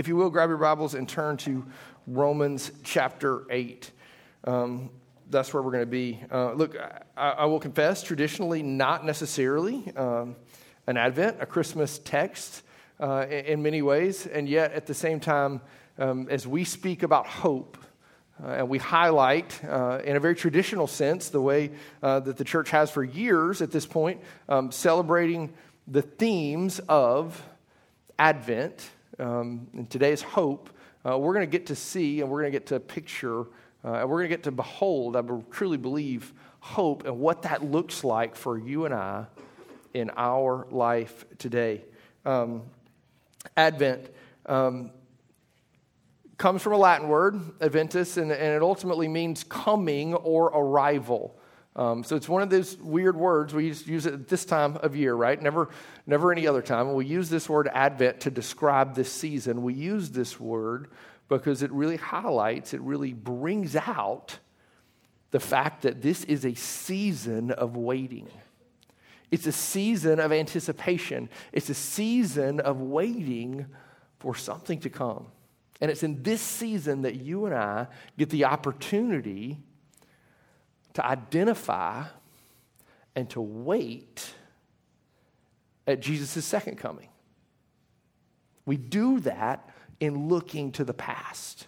if you will, grab your Bibles and turn to Romans chapter 8. Um, that's where we're going to be. Uh, look, I, I, will confess, traditionally, not necessarily um, an Advent, a Christmas text uh, in, many ways, and yet at the same time, um, as we speak about hope, uh, and we highlight, uh, in a very traditional sense, the way uh, that the church has for years at this point, um, celebrating the themes of Advent um, and today's hope. Uh, we're going to get to see and we're going to get to picture uh, and we're going to get to behold, I truly believe, hope and what that looks like for you and I in our life today. Um, Advent um, comes from a Latin word, adventus, and, and, it ultimately means coming or arrival. Um, so it's one of those weird words. We use it at this time of year, right? Never, never any other time. we use this word Advent to describe this season. We use this word because it really highlights, it really brings out the fact that this is a season of waiting. It's a season of anticipation. It's a season of waiting for something to come. And it's in this season that you and I get the opportunity to identify and to wait at Jesus' second coming. We do that in looking to the past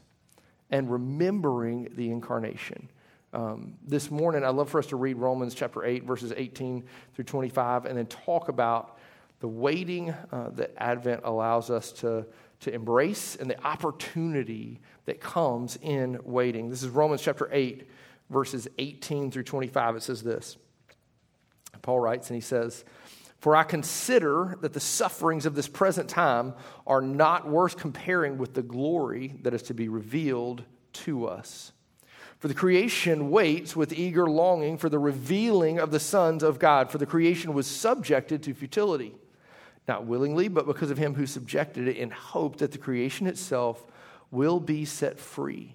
and remembering the incarnation. Um, this morning, I'd love for us to read Romans chapter 8, verses 18 through 25, and then talk about the waiting uh, that Advent allows us to, to embrace and the opportunity that comes in waiting. This is Romans chapter 8, verses 18 through 25. It says this Paul writes, and he says, for I consider that the sufferings of this present time are not worth comparing with the glory that is to be revealed to us. For the creation waits with eager longing for the revealing of the sons of God. For the creation was subjected to futility, not willingly, but because of him who subjected it, in hope that the creation itself will be set free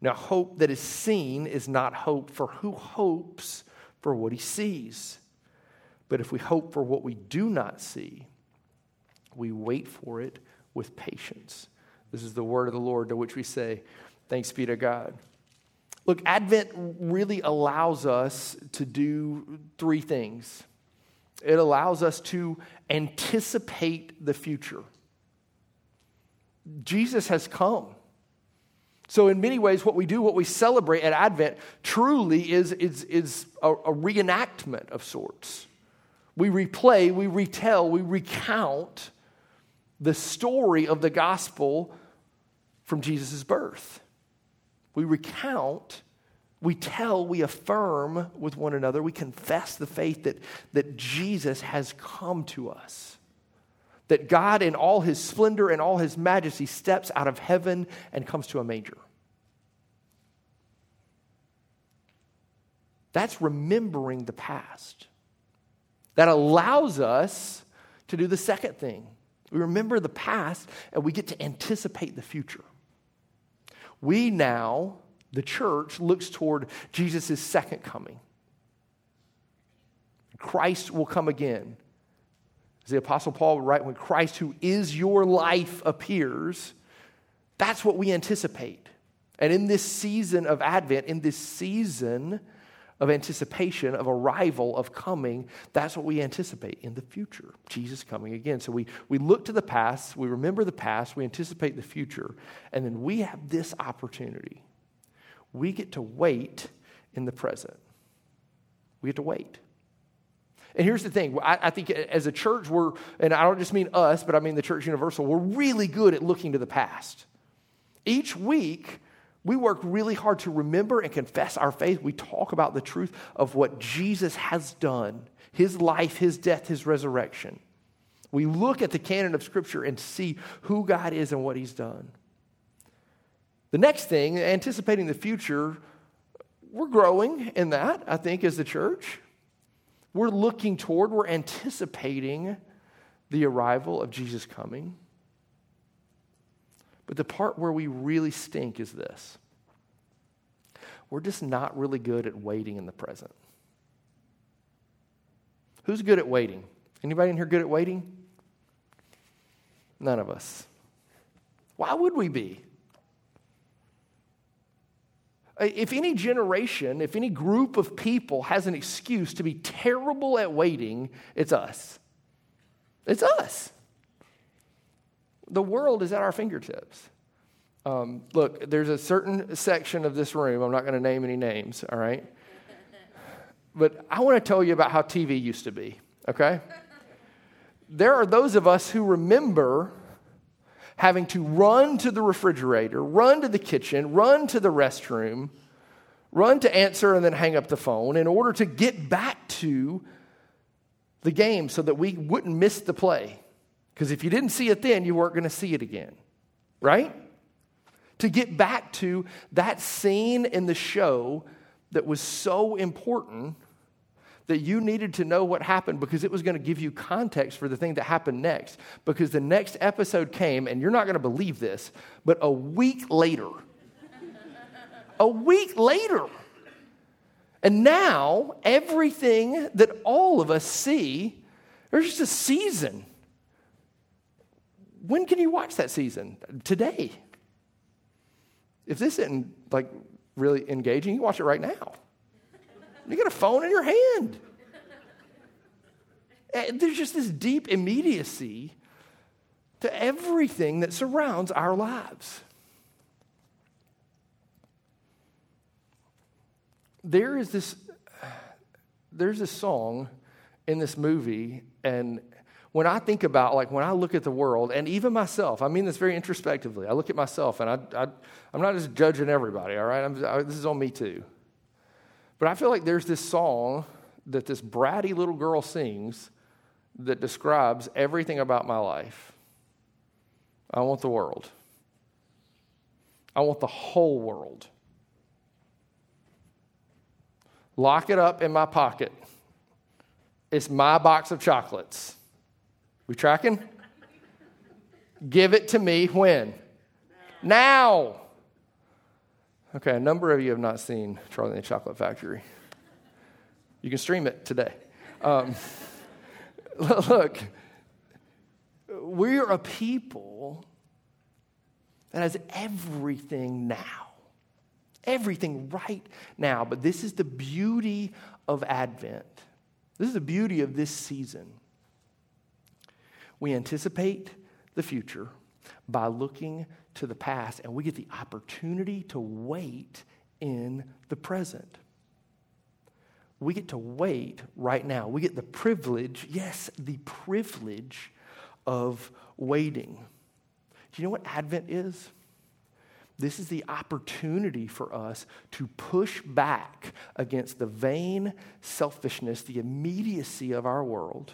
Now, hope that is seen is not hope, for who hopes for what he sees? But if we hope for what we do not see, we wait for it with patience. This is the word of the Lord to which we say, Thanks be to God. Look, Advent really allows us to do three things it allows us to anticipate the future. Jesus has come. So, in many ways, what we do, what we celebrate at Advent, truly is, is, is a, a reenactment of sorts. We replay, we retell, we recount the story of the gospel from Jesus' birth. We recount, we tell, we affirm with one another, we confess the faith that, that Jesus has come to us. That God, in all his splendor and all his majesty, steps out of heaven and comes to a manger. That's remembering the past that allows us to do the second thing. We remember the past and we get to anticipate the future. We now, the church, looks toward Jesus' second coming. Christ will come again. As the Apostle Paul would write, when Christ, who is your life, appears, that's what we anticipate. And in this season of Advent, in this season, of anticipation of arrival of coming that's what we anticipate in the future jesus coming again. So we, we look to the past we remember the past we anticipate the future and then we have this opportunity. We get to wait in the present. We get to wait and here's the thing I, I think as a church we're and i don't just mean us but i mean the church universal we're really good at looking to the past each week we work really hard to remember and confess our faith. We talk about the truth of what Jesus has done his life, his death, his resurrection. We look at the canon of Scripture and see who God is and what he's done. The next thing, anticipating the future, we're growing in that, I think, as the church. We're looking toward, we're anticipating the arrival of Jesus coming. But the part where we really stink is this we're just not really good at waiting in the present. Who's good at waiting? Anybody in here good at waiting? None of us. Why would we be? If any generation, if any group of people has an excuse to be terrible at waiting, it's us. It's us. The world is at our fingertips. Um, look, there's a certain section of this room, I'm not going to name any names, all right? But I want to tell you about how TV used to be, okay? There are those of us who remember having to run to the refrigerator, run to the kitchen, run to the restroom, run to answer and then hang up the phone in order to get back to the game so that we wouldn't miss the play. Because if you didn't see it then, you weren't going to see it again, right? To get back to that scene in the show that was so important that you needed to know what happened because it was going to give you context for the thing that happened next. Because the next episode came, and you're not going to believe this, but a week later, a week later, and now everything that all of us see, there's just a season. When can you watch that season? Today. If this isn't like really engaging, you watch it right now. You got a phone in your hand. And there's just this deep immediacy to everything that surrounds our lives. There is this there's this song in this movie and when I think about, like, when I look at the world, and even myself, I mean this very introspectively. I look at myself, and I, I, am not just judging everybody, all right? I, this is on me too. But I feel like there's this song that this bratty little girl sings that describes everything about my life. I want the world. I want the whole world. Lock it up in my pocket. It's my box of chocolates. We tracking? Give it to me when? Now. Okay, a number of you have not seen Charlie and the Chocolate Factory. You can stream it today. Um, look, we're a people that has everything now. Everything right now. But this is the beauty of Advent. This is the beauty of this season. We anticipate the future by looking to the past, and we get the opportunity to wait in the present. We get to wait right now. We get the privilege, yes, the privilege of waiting. Do you know what Advent is? This is the opportunity for us to push back against the vain selfishness, the immediacy of our world,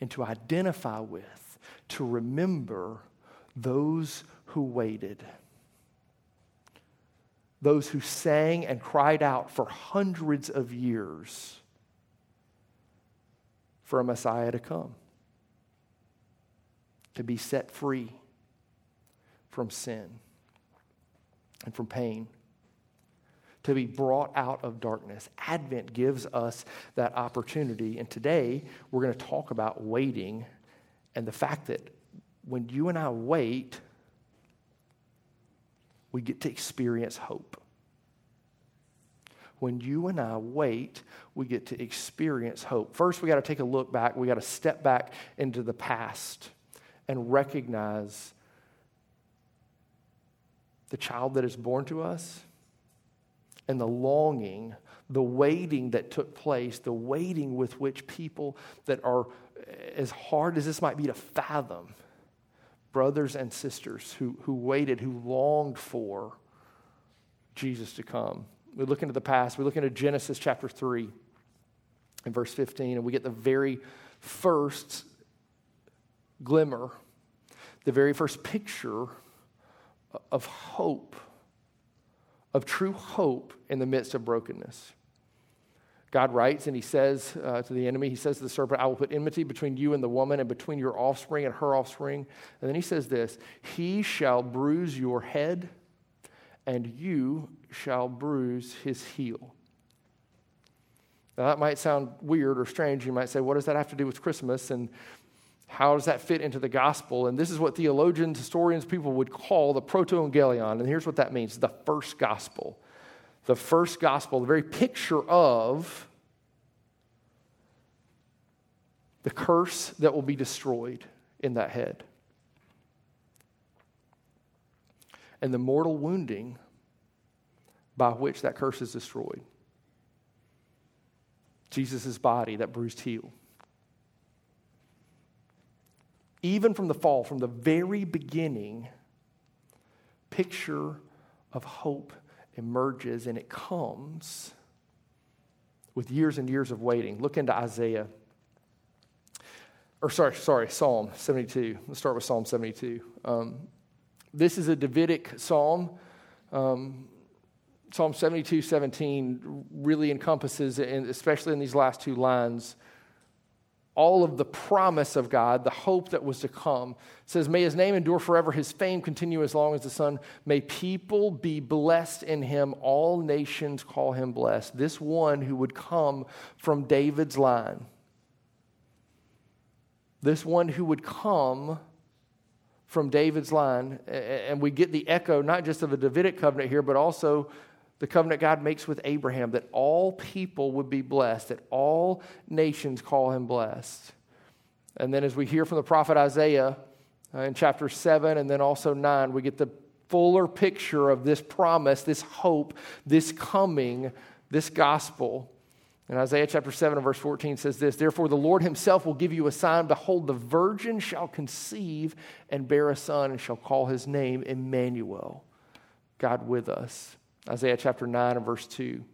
and to identify with, to remember those who waited those who sang and cried out for hundreds of years for a Messiah to come, to be set free from sin and from pain, to be brought out of darkness. Advent gives us that opportunity. And today we're going to talk about waiting and the fact that when you and I wait, we get to experience hope. When you and I wait, we get to experience hope. First, we got to take a look back. We got to step back into the past and recognize the child that is born to us and the longing, the waiting that took place, the waiting with which people that are as hard as this might be to fathom brothers and sisters who, who waited, who longed for Jesus to come. We look into the past, we look into Genesis chapter 3 and verse 15, and we get the very first glimmer, the very first picture of hope, of true hope in the midst of brokenness. God writes and he says uh, to the enemy, he says to the serpent, I will put enmity between you and the woman and between your offspring and her offspring. And then he says this He shall bruise your head, and you shall bruise his heel. Now, that might sound weird or strange. You might say, What does that have to do with Christmas? And how does that fit into the gospel? And this is what theologians, historians, people would call the proto-evangelium. And here's what that means the first gospel. The first gospel, the very picture of the curse that will be destroyed in that head. And the mortal wounding by which that curse is destroyed. Jesus' body, that bruised heel. Even from the fall, from the very beginning, picture of hope emerges and it comes with years and years of waiting. Look into Isaiah. Or sorry, sorry, Psalm 72. Let's start with Psalm 72. Um, this is a Davidic psalm. Um, Psalm 72, 17 really encompasses, especially in these last two lines, all of the promise of God, the hope that was to come. It says, May his name endure forever, his fame continue as long as the sun. May people be blessed in him. All nations call him blessed. This one who would come from David's line. This one who would come from David's line. And we get the echo not just of a Davidic covenant here, but also the covenant God makes with Abraham that all people would be blessed, that all nations call him blessed. And then, as we hear from the prophet Isaiah uh, in chapter 7 and then also 9, we get the fuller picture of this promise, this hope, this coming, this gospel. And Isaiah chapter 7 and verse 14 says this Therefore, the Lord himself will give you a sign. Behold, the virgin shall conceive and bear a son and shall call his name Emmanuel, God with us. Isaiah chapter 9 and verse 2.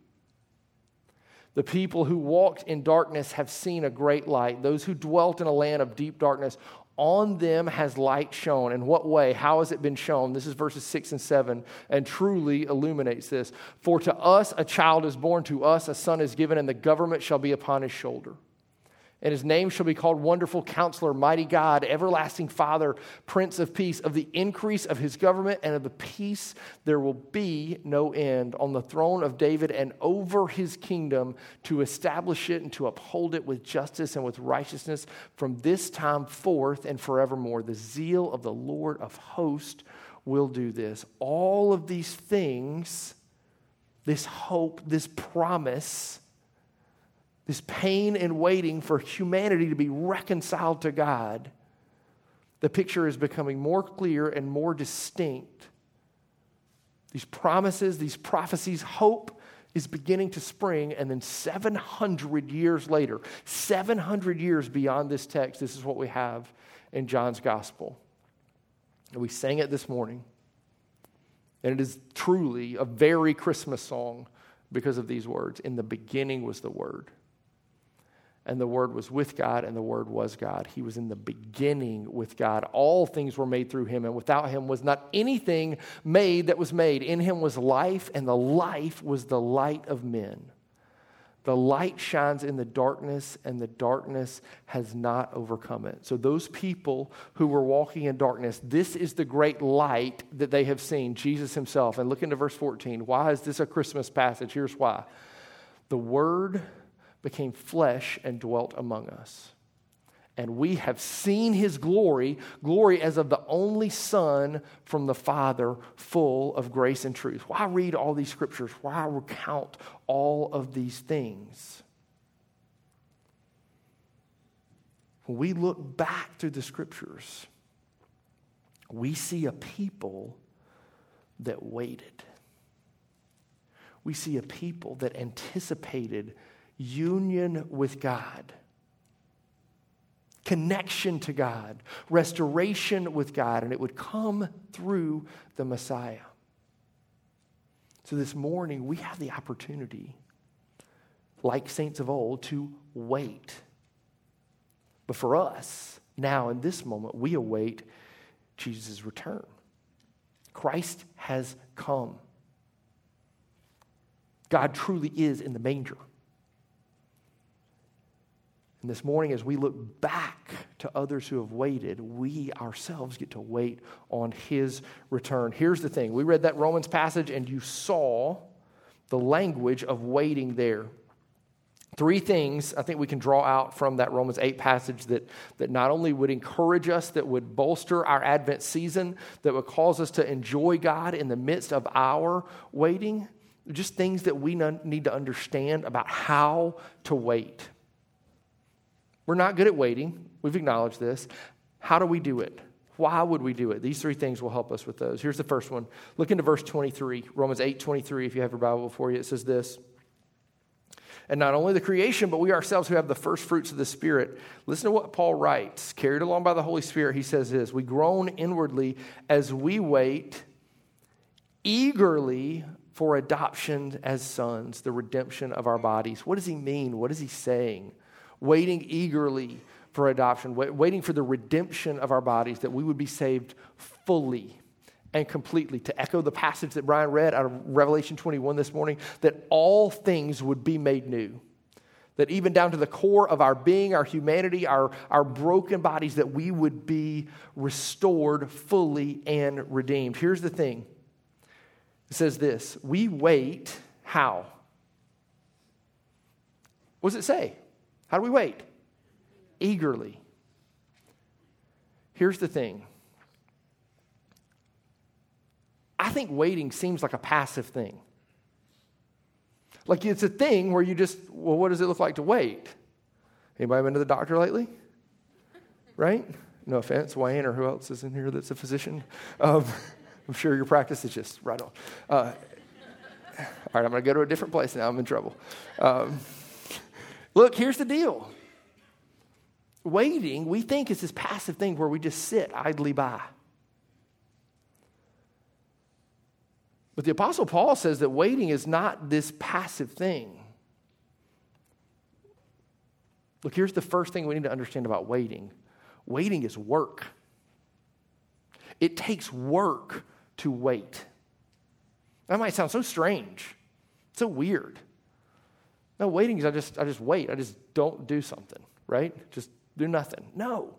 The people who walked in darkness have seen a great light. Those who dwelt in a land of deep darkness, on them has light shone. In what way? How has it been shown? This is verses 6 and 7, and truly illuminates this. For to us a child is born, to us a son is given, and the government shall be upon his shoulder and his name shall be called Wonderful Counselor, Mighty God, Everlasting Father, Prince of Peace. Of the increase of his government and of the peace there will be no end on the throne of David and over his kingdom to establish it and to uphold it with justice and with righteousness from this time forth and forevermore. The zeal of the Lord of hosts will do this. All of these things, this hope, this promise, this pain and waiting for humanity to be reconciled to God, the picture is becoming more clear and more distinct. These promises, these prophecies, hope is beginning to spring, and then 700 years later, 700 years beyond this text, this is what we have in John's gospel. And we sang it this morning. And it is truly a very Christmas song because of these words. In the beginning was the Word and the Word was with God, and the Word was God. He was in the beginning with God. All things were made through Him, and without Him was not anything made that was made. In Him was life, and the life was the light of men. The light shines in the darkness, and the darkness has not overcome it. So, those people who were walking in darkness, this is the great light that they have seen Jesus Himself. And look into verse 14. Why is this a Christmas passage? Here's why. The Word became flesh and dwelt among us. And we have seen his glory, glory as of the only Son from the Father, full of grace and truth. Why read all these scriptures? Why recount all of these things? When we look back through the scriptures, we see a people that waited. We see a people that anticipated union with God, connection to God, restoration with God, and it would come through the Messiah. So this morning, we have the opportunity, like saints of old, to wait. But for us, now in this moment, we await Jesus' return. Christ has come. God truly is in the manger. And this morning, as we look back to others who have waited, we ourselves get to wait on his return. Here's the thing we read that Romans passage, and you saw the language of waiting there. Three things I think we can draw out from that Romans 8 passage that, that not only would encourage us, that would bolster our Advent season, that would cause us to enjoy God in the midst of our waiting, just things that we need to understand about how to wait. We're not good at waiting. We've acknowledged this. How do we do it? Why would we do it? These three things will help us with those. Here's the first one. Look into verse 23, Romans 8 23, if you have your Bible before you. It says this. And not only the creation, but we ourselves who have the first fruits of the Spirit. Listen to what Paul writes. Carried along by the Holy Spirit, he says this We groan inwardly as we wait eagerly for adoption as sons, the redemption of our bodies. What does he mean? What is he saying? Waiting eagerly for adoption, waiting for the redemption of our bodies, that we would be saved fully and completely. To echo the passage that Brian read out of Revelation 21 this morning, that all things would be made new. That even down to the core of our being, our humanity, our, our broken bodies, that we would be restored fully and redeemed. Here's the thing it says this We wait, how? What does it say? How do we wait? Eagerly. Here's the thing I think waiting seems like a passive thing. Like it's a thing where you just, well, what does it look like to wait? Anybody been to the doctor lately? Right? No offense, Wayne, or who else is in here that's a physician. Um, I'm sure your practice is just right on. Uh, all right, I'm going to go to a different place now. I'm in trouble. Um, look, here's the deal. Waiting, we think, is this passive thing where we just sit idly by. But the Apostle Paul says that waiting is not this passive thing. Look, here's the first thing we need to understand about waiting waiting is work. It takes work to wait. That might sound so strange, so weird. No, waiting is I just, I just wait. I just don't do something, right? Just do nothing. No.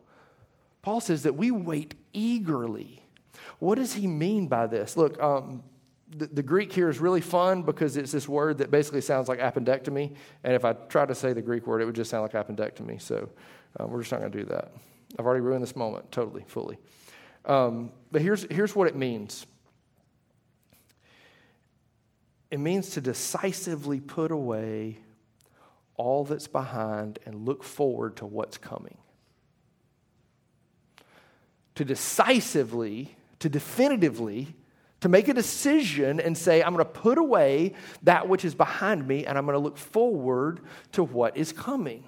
Paul says that we wait eagerly. What does he mean by this? Look, um, the, the, Greek here is really fun because it's this word that basically sounds like appendectomy. And if I try to say the Greek word, it would just sound like appendectomy. So uh, we're just not going to do that. I've already ruined this moment totally, fully. Um, but here's, here's what it means it means to decisively put away all that's behind and look forward to what's coming. To decisively, to definitively to make a decision and say, I'm going to put away that which is behind me and I'm going to look forward to what is coming.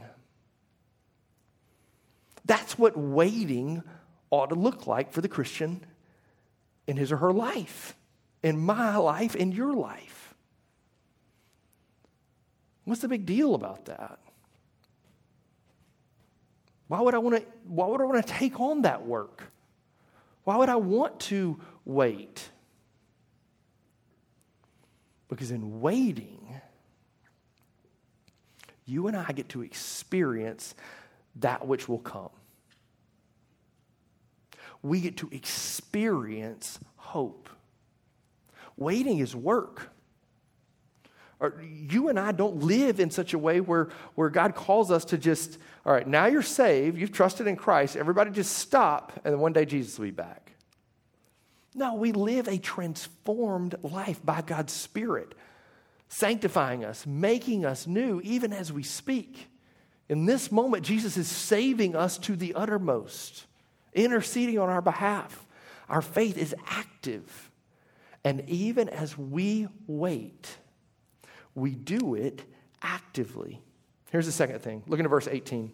That's what waiting ought to look like for the Christian in his or her life, in my life, in your life. What's the big deal about that? Why would I want to, why would I want to take on that work? Why would I want to wait? Because in waiting, you and I get to experience that which will come. We get to experience hope. Waiting is work. You and I don't live in such a way where, where God calls us to just, all right, now you're saved, you've trusted in Christ, everybody just stop, and one day Jesus will be back. No, we live a transformed life by God's Spirit, sanctifying us, making us new, even as we speak. In this moment, Jesus is saving us to the uttermost, interceding on our behalf. Our faith is active. And even as we wait, we do it actively. Here's the second thing. Look into verse 18.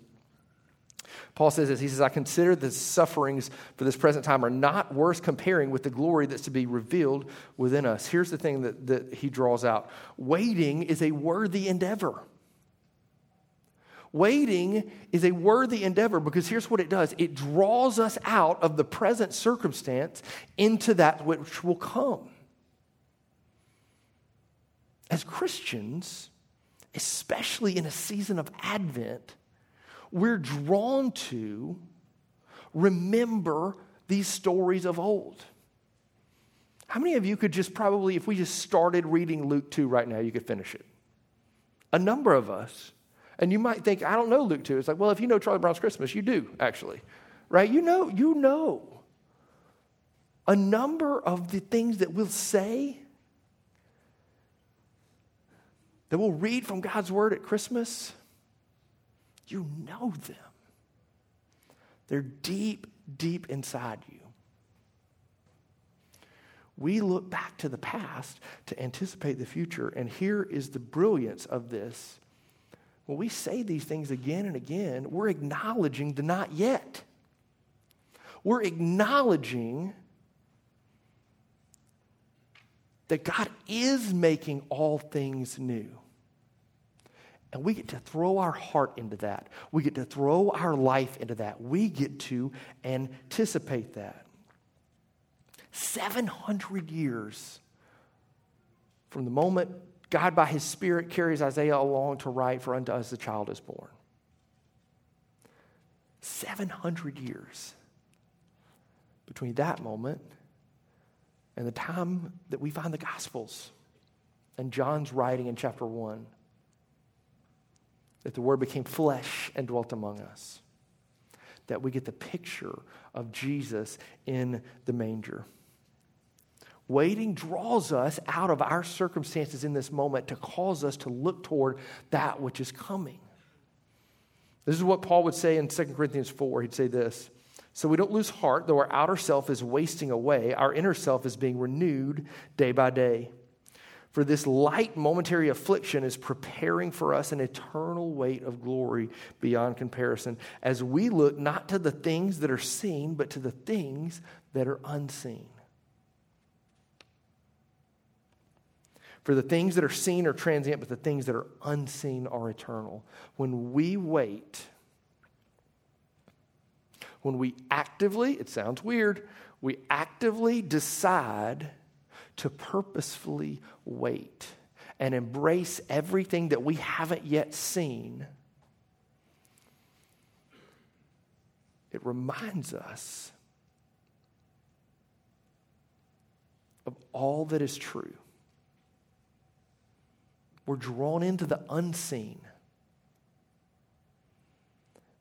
Paul says this He says, I consider the sufferings for this present time are not worth comparing with the glory that's to be revealed within us. Here's the thing that, that he draws out waiting is a worthy endeavor. Waiting is a worthy endeavor because here's what it does it draws us out of the present circumstance into that which will come. As Christians, especially in a season of Advent, we're drawn to remember these stories of old. How many of you could just probably, if we just started reading Luke 2 right now, you could finish it? A number of us. And you might think, I don't know Luke 2. It's like, well, if you know Charlie Brown's Christmas, you do, actually. Right? You know, you know. A number of the things that we'll say, that we'll read from God's Word at Christmas, you know them. They're deep, deep inside you. We look back to the past to anticipate the future, and here is the brilliance of this when we say these things again and again, we're acknowledging the not yet. We're acknowledging that God is making all things new. And we get to throw our heart into that. We get to throw our life into that. We get to anticipate that. 700 years from the moment God, by his Spirit, carries Isaiah along to write, For unto us a child is born. 700 years between that moment and the time that we find the Gospels and John's writing in chapter 1 that the Word became flesh and dwelt among us. That we get the picture of Jesus in the manger. Waiting draws us out of our circumstances in this moment to cause us to look toward that which is coming. This is what Paul would say in 2 Corinthians 4. He'd say this So we don't lose heart, though our outer self is wasting away, our inner self is being renewed day by day. For this light momentary affliction is preparing for us an eternal weight of glory beyond comparison, as we look not to the things that are seen, but to the things that are unseen. For the things that are seen are transient, but the things that are unseen are eternal. When we wait, when we actively, it sounds weird, we actively decide to purposefully wait and embrace everything that we haven't yet seen, it reminds us of all that is true. We're drawn into the unseen.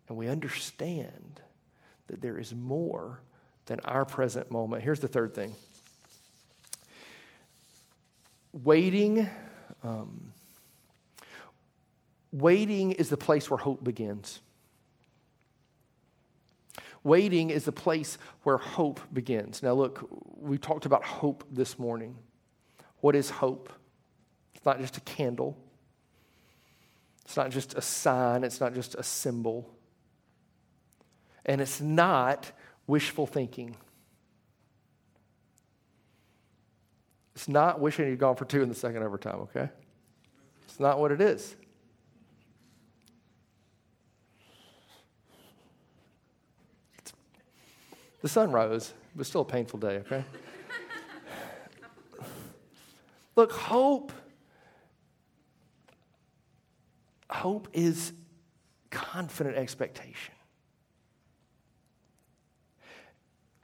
And we understand that there is more than our present moment. Here's the third thing waiting. Um, waiting is the place where hope begins. Waiting is the place where hope begins. Now, look, we talked about hope this morning. What is hope? It's not just a candle, it's not just a sign, it's not just a symbol. And it's not wishful thinking. It's not wishing you'd gone for two in the second overtime, okay? It's not what it is. the sun rose, but still a painful day, okay? Look, hope Hope is confident expectation.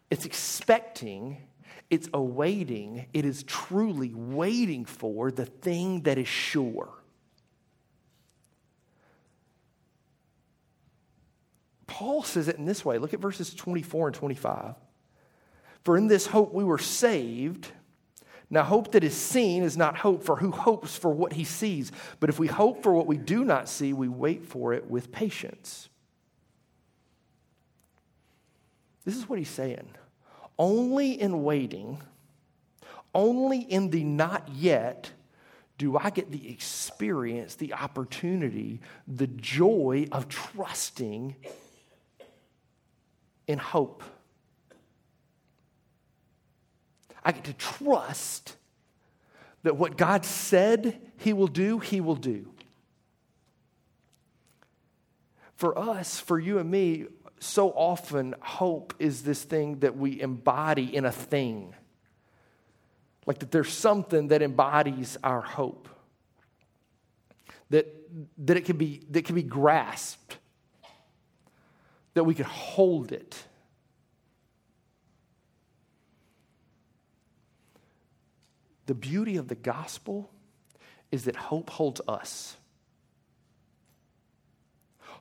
It's expecting, it's awaiting, it is truly waiting for the thing that is sure. Paul says it in this way. Look at verses 24 and 25. For in this hope we were saved. Now, hope that is seen is not hope, for who hopes for what he sees? But if we hope for what we do not see, we wait for it with patience. This is what he's saying. Only in waiting, only in the not yet, do I get the experience, the opportunity, the joy of trusting in hope. I get to trust that what God said He will do, He will do. For us, for you and me, so often hope is this thing that we embody in a thing. Like that there's something that embodies our hope. That, that it can be that can be grasped. That we can hold it. The beauty of the gospel is that hope holds us.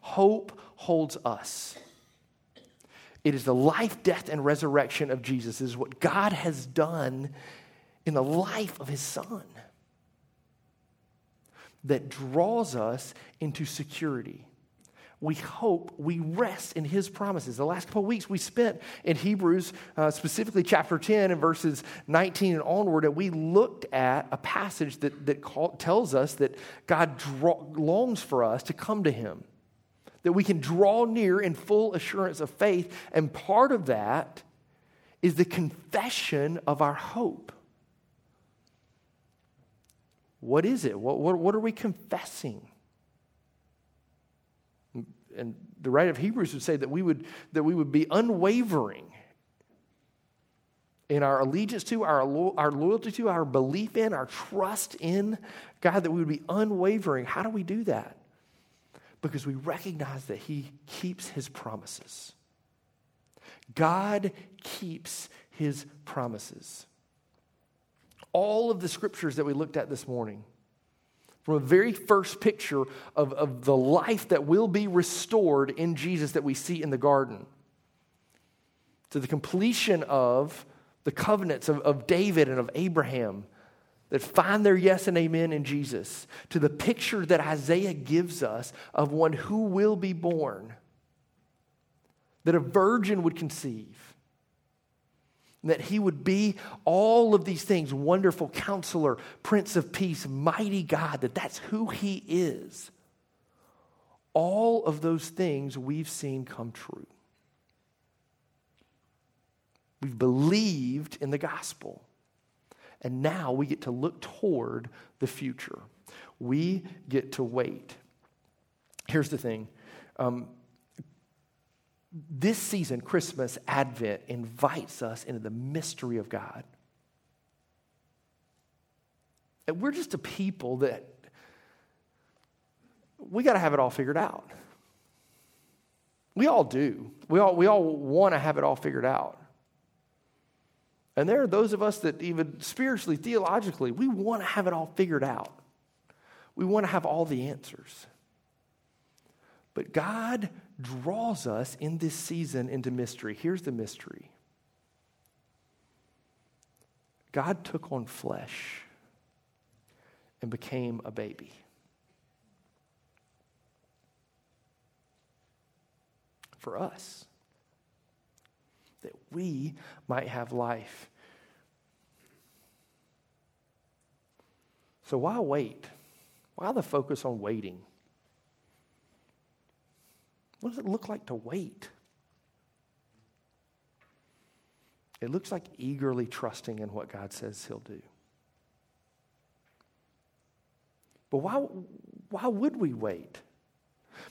Hope holds us. It is the life, death, and resurrection of Jesus. It is what God has done in the life of his son that draws us into security. We hope, we rest in his promises. The last couple weeks we spent in Hebrews, uh, specifically chapter 10 and verses 19 and onward, and we looked at a passage that, that call, tells us that God draw, longs for us to come to him that we can draw near in full assurance of faith. And part of that is the confession of our hope. What is it? What, what, what are we confessing? And the writer of Hebrews would say that we would, that we would be unwavering in our allegiance to, our, our loyalty to, our belief in, our trust in God, that we would be unwavering. How do we do that? Because we recognize that He keeps His promises. God keeps His promises. All of the scriptures that we looked at this morning, from a very first picture of, of the life that will be restored in Jesus that we see in the garden, to the completion of the covenants of, of David and of Abraham that find their yes and amen in Jesus, to the picture that Isaiah gives us of one who will be born, that a virgin would conceive, that he would be all of these things wonderful counselor, prince of peace, mighty God, that that's who he is. All of those things we've seen come true. We've believed in the gospel. And now we get to look toward the future. We get to wait. Here's the thing um, this season, Christmas, Advent, invites us into the mystery of God. And we're just a people that we got to have it all figured out. We all do. We all, we all want to have it all figured out. And there are those of us that, even spiritually, theologically, we want to have it all figured out. We want to have all the answers. But God draws us in this season into mystery. Here's the mystery God took on flesh and became a baby. For us that we might have life. So, why wait? Why the focus on waiting? What does it look like to wait? It looks like eagerly trusting in what God says He'll do. But why, why would we wait?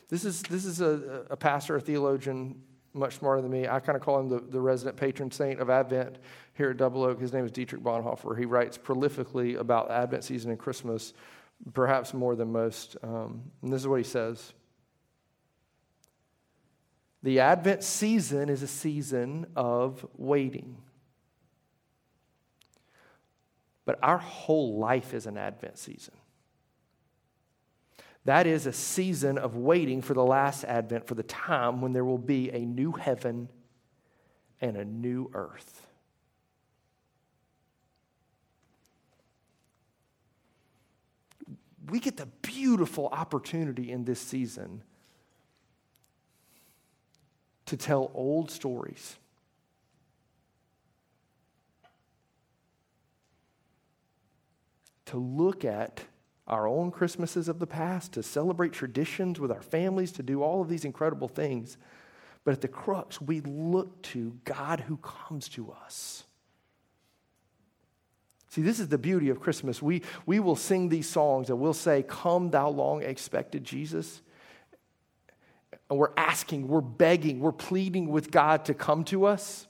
This is, this is a, a pastor, a theologian much smarter than me. I kind of call him the, the resident patron saint of Advent here at Double Oak. His name is Dietrich Bonhoeffer. He writes prolifically about Advent season and Christmas, perhaps more than most. Um, and this is what he says The Advent season is a season of waiting. But our whole life is an Advent season. That is a season of waiting for the last advent, for the time when there will be a new heaven and a new earth. We get the beautiful opportunity in this season to tell old stories. To look at our own Christmases of the past, to celebrate traditions with our families, to do all of these incredible things. But at the crux, we look to God who comes to us. See, this is the beauty of Christmas. We, we will sing these songs and we'll say, Come, thou long expected Jesus. and we're asking, we're begging, we're pleading with God to come to us.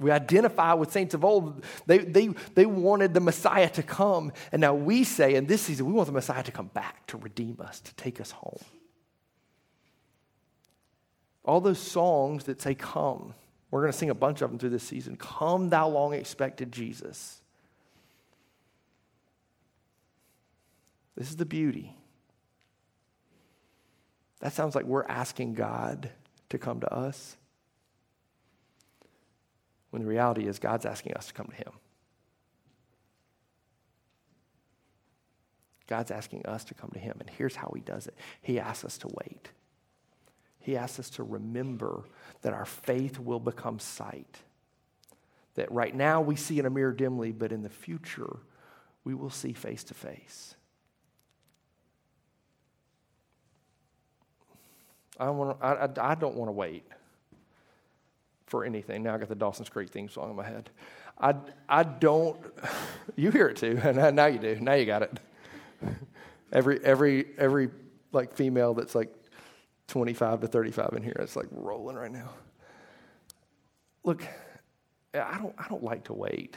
We identify with saints of old. They, they, they wanted the Messiah to come. And now we say in this season, we want the Messiah to come back to redeem us, to take us home. All those songs that say, Come, we're going to sing a bunch of them through this season. Come, thou long expected Jesus. This is the beauty. That sounds like we're asking God to come to us. When the reality is, God's asking us to come to Him. God's asking us to come to Him. And here's how He does it He asks us to wait. He asks us to remember that our faith will become sight. That right now we see in a mirror dimly, but in the future we will see face to face. I to, I, I, I don't want to wait for anything. Now I got the Dawson's Creek theme song in my head. I, I don't, you hear it too, and now you do. Now you got it. Every, every, every like female that's like 25 to 35 in here. It's like rolling right now. Look, I don't, I don't like to wait.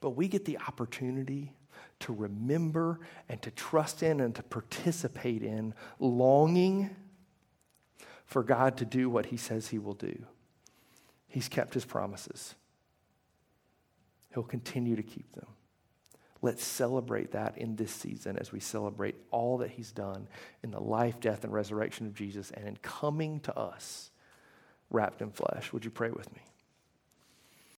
But we get the opportunity to remember and to trust in and to participate in longing for God to do what He says He will do. He's kept His promises, He'll continue to keep them. Let's celebrate that in this season as we celebrate all that He's done in the life, death, and resurrection of Jesus and in coming to us wrapped in flesh. Would you pray with me?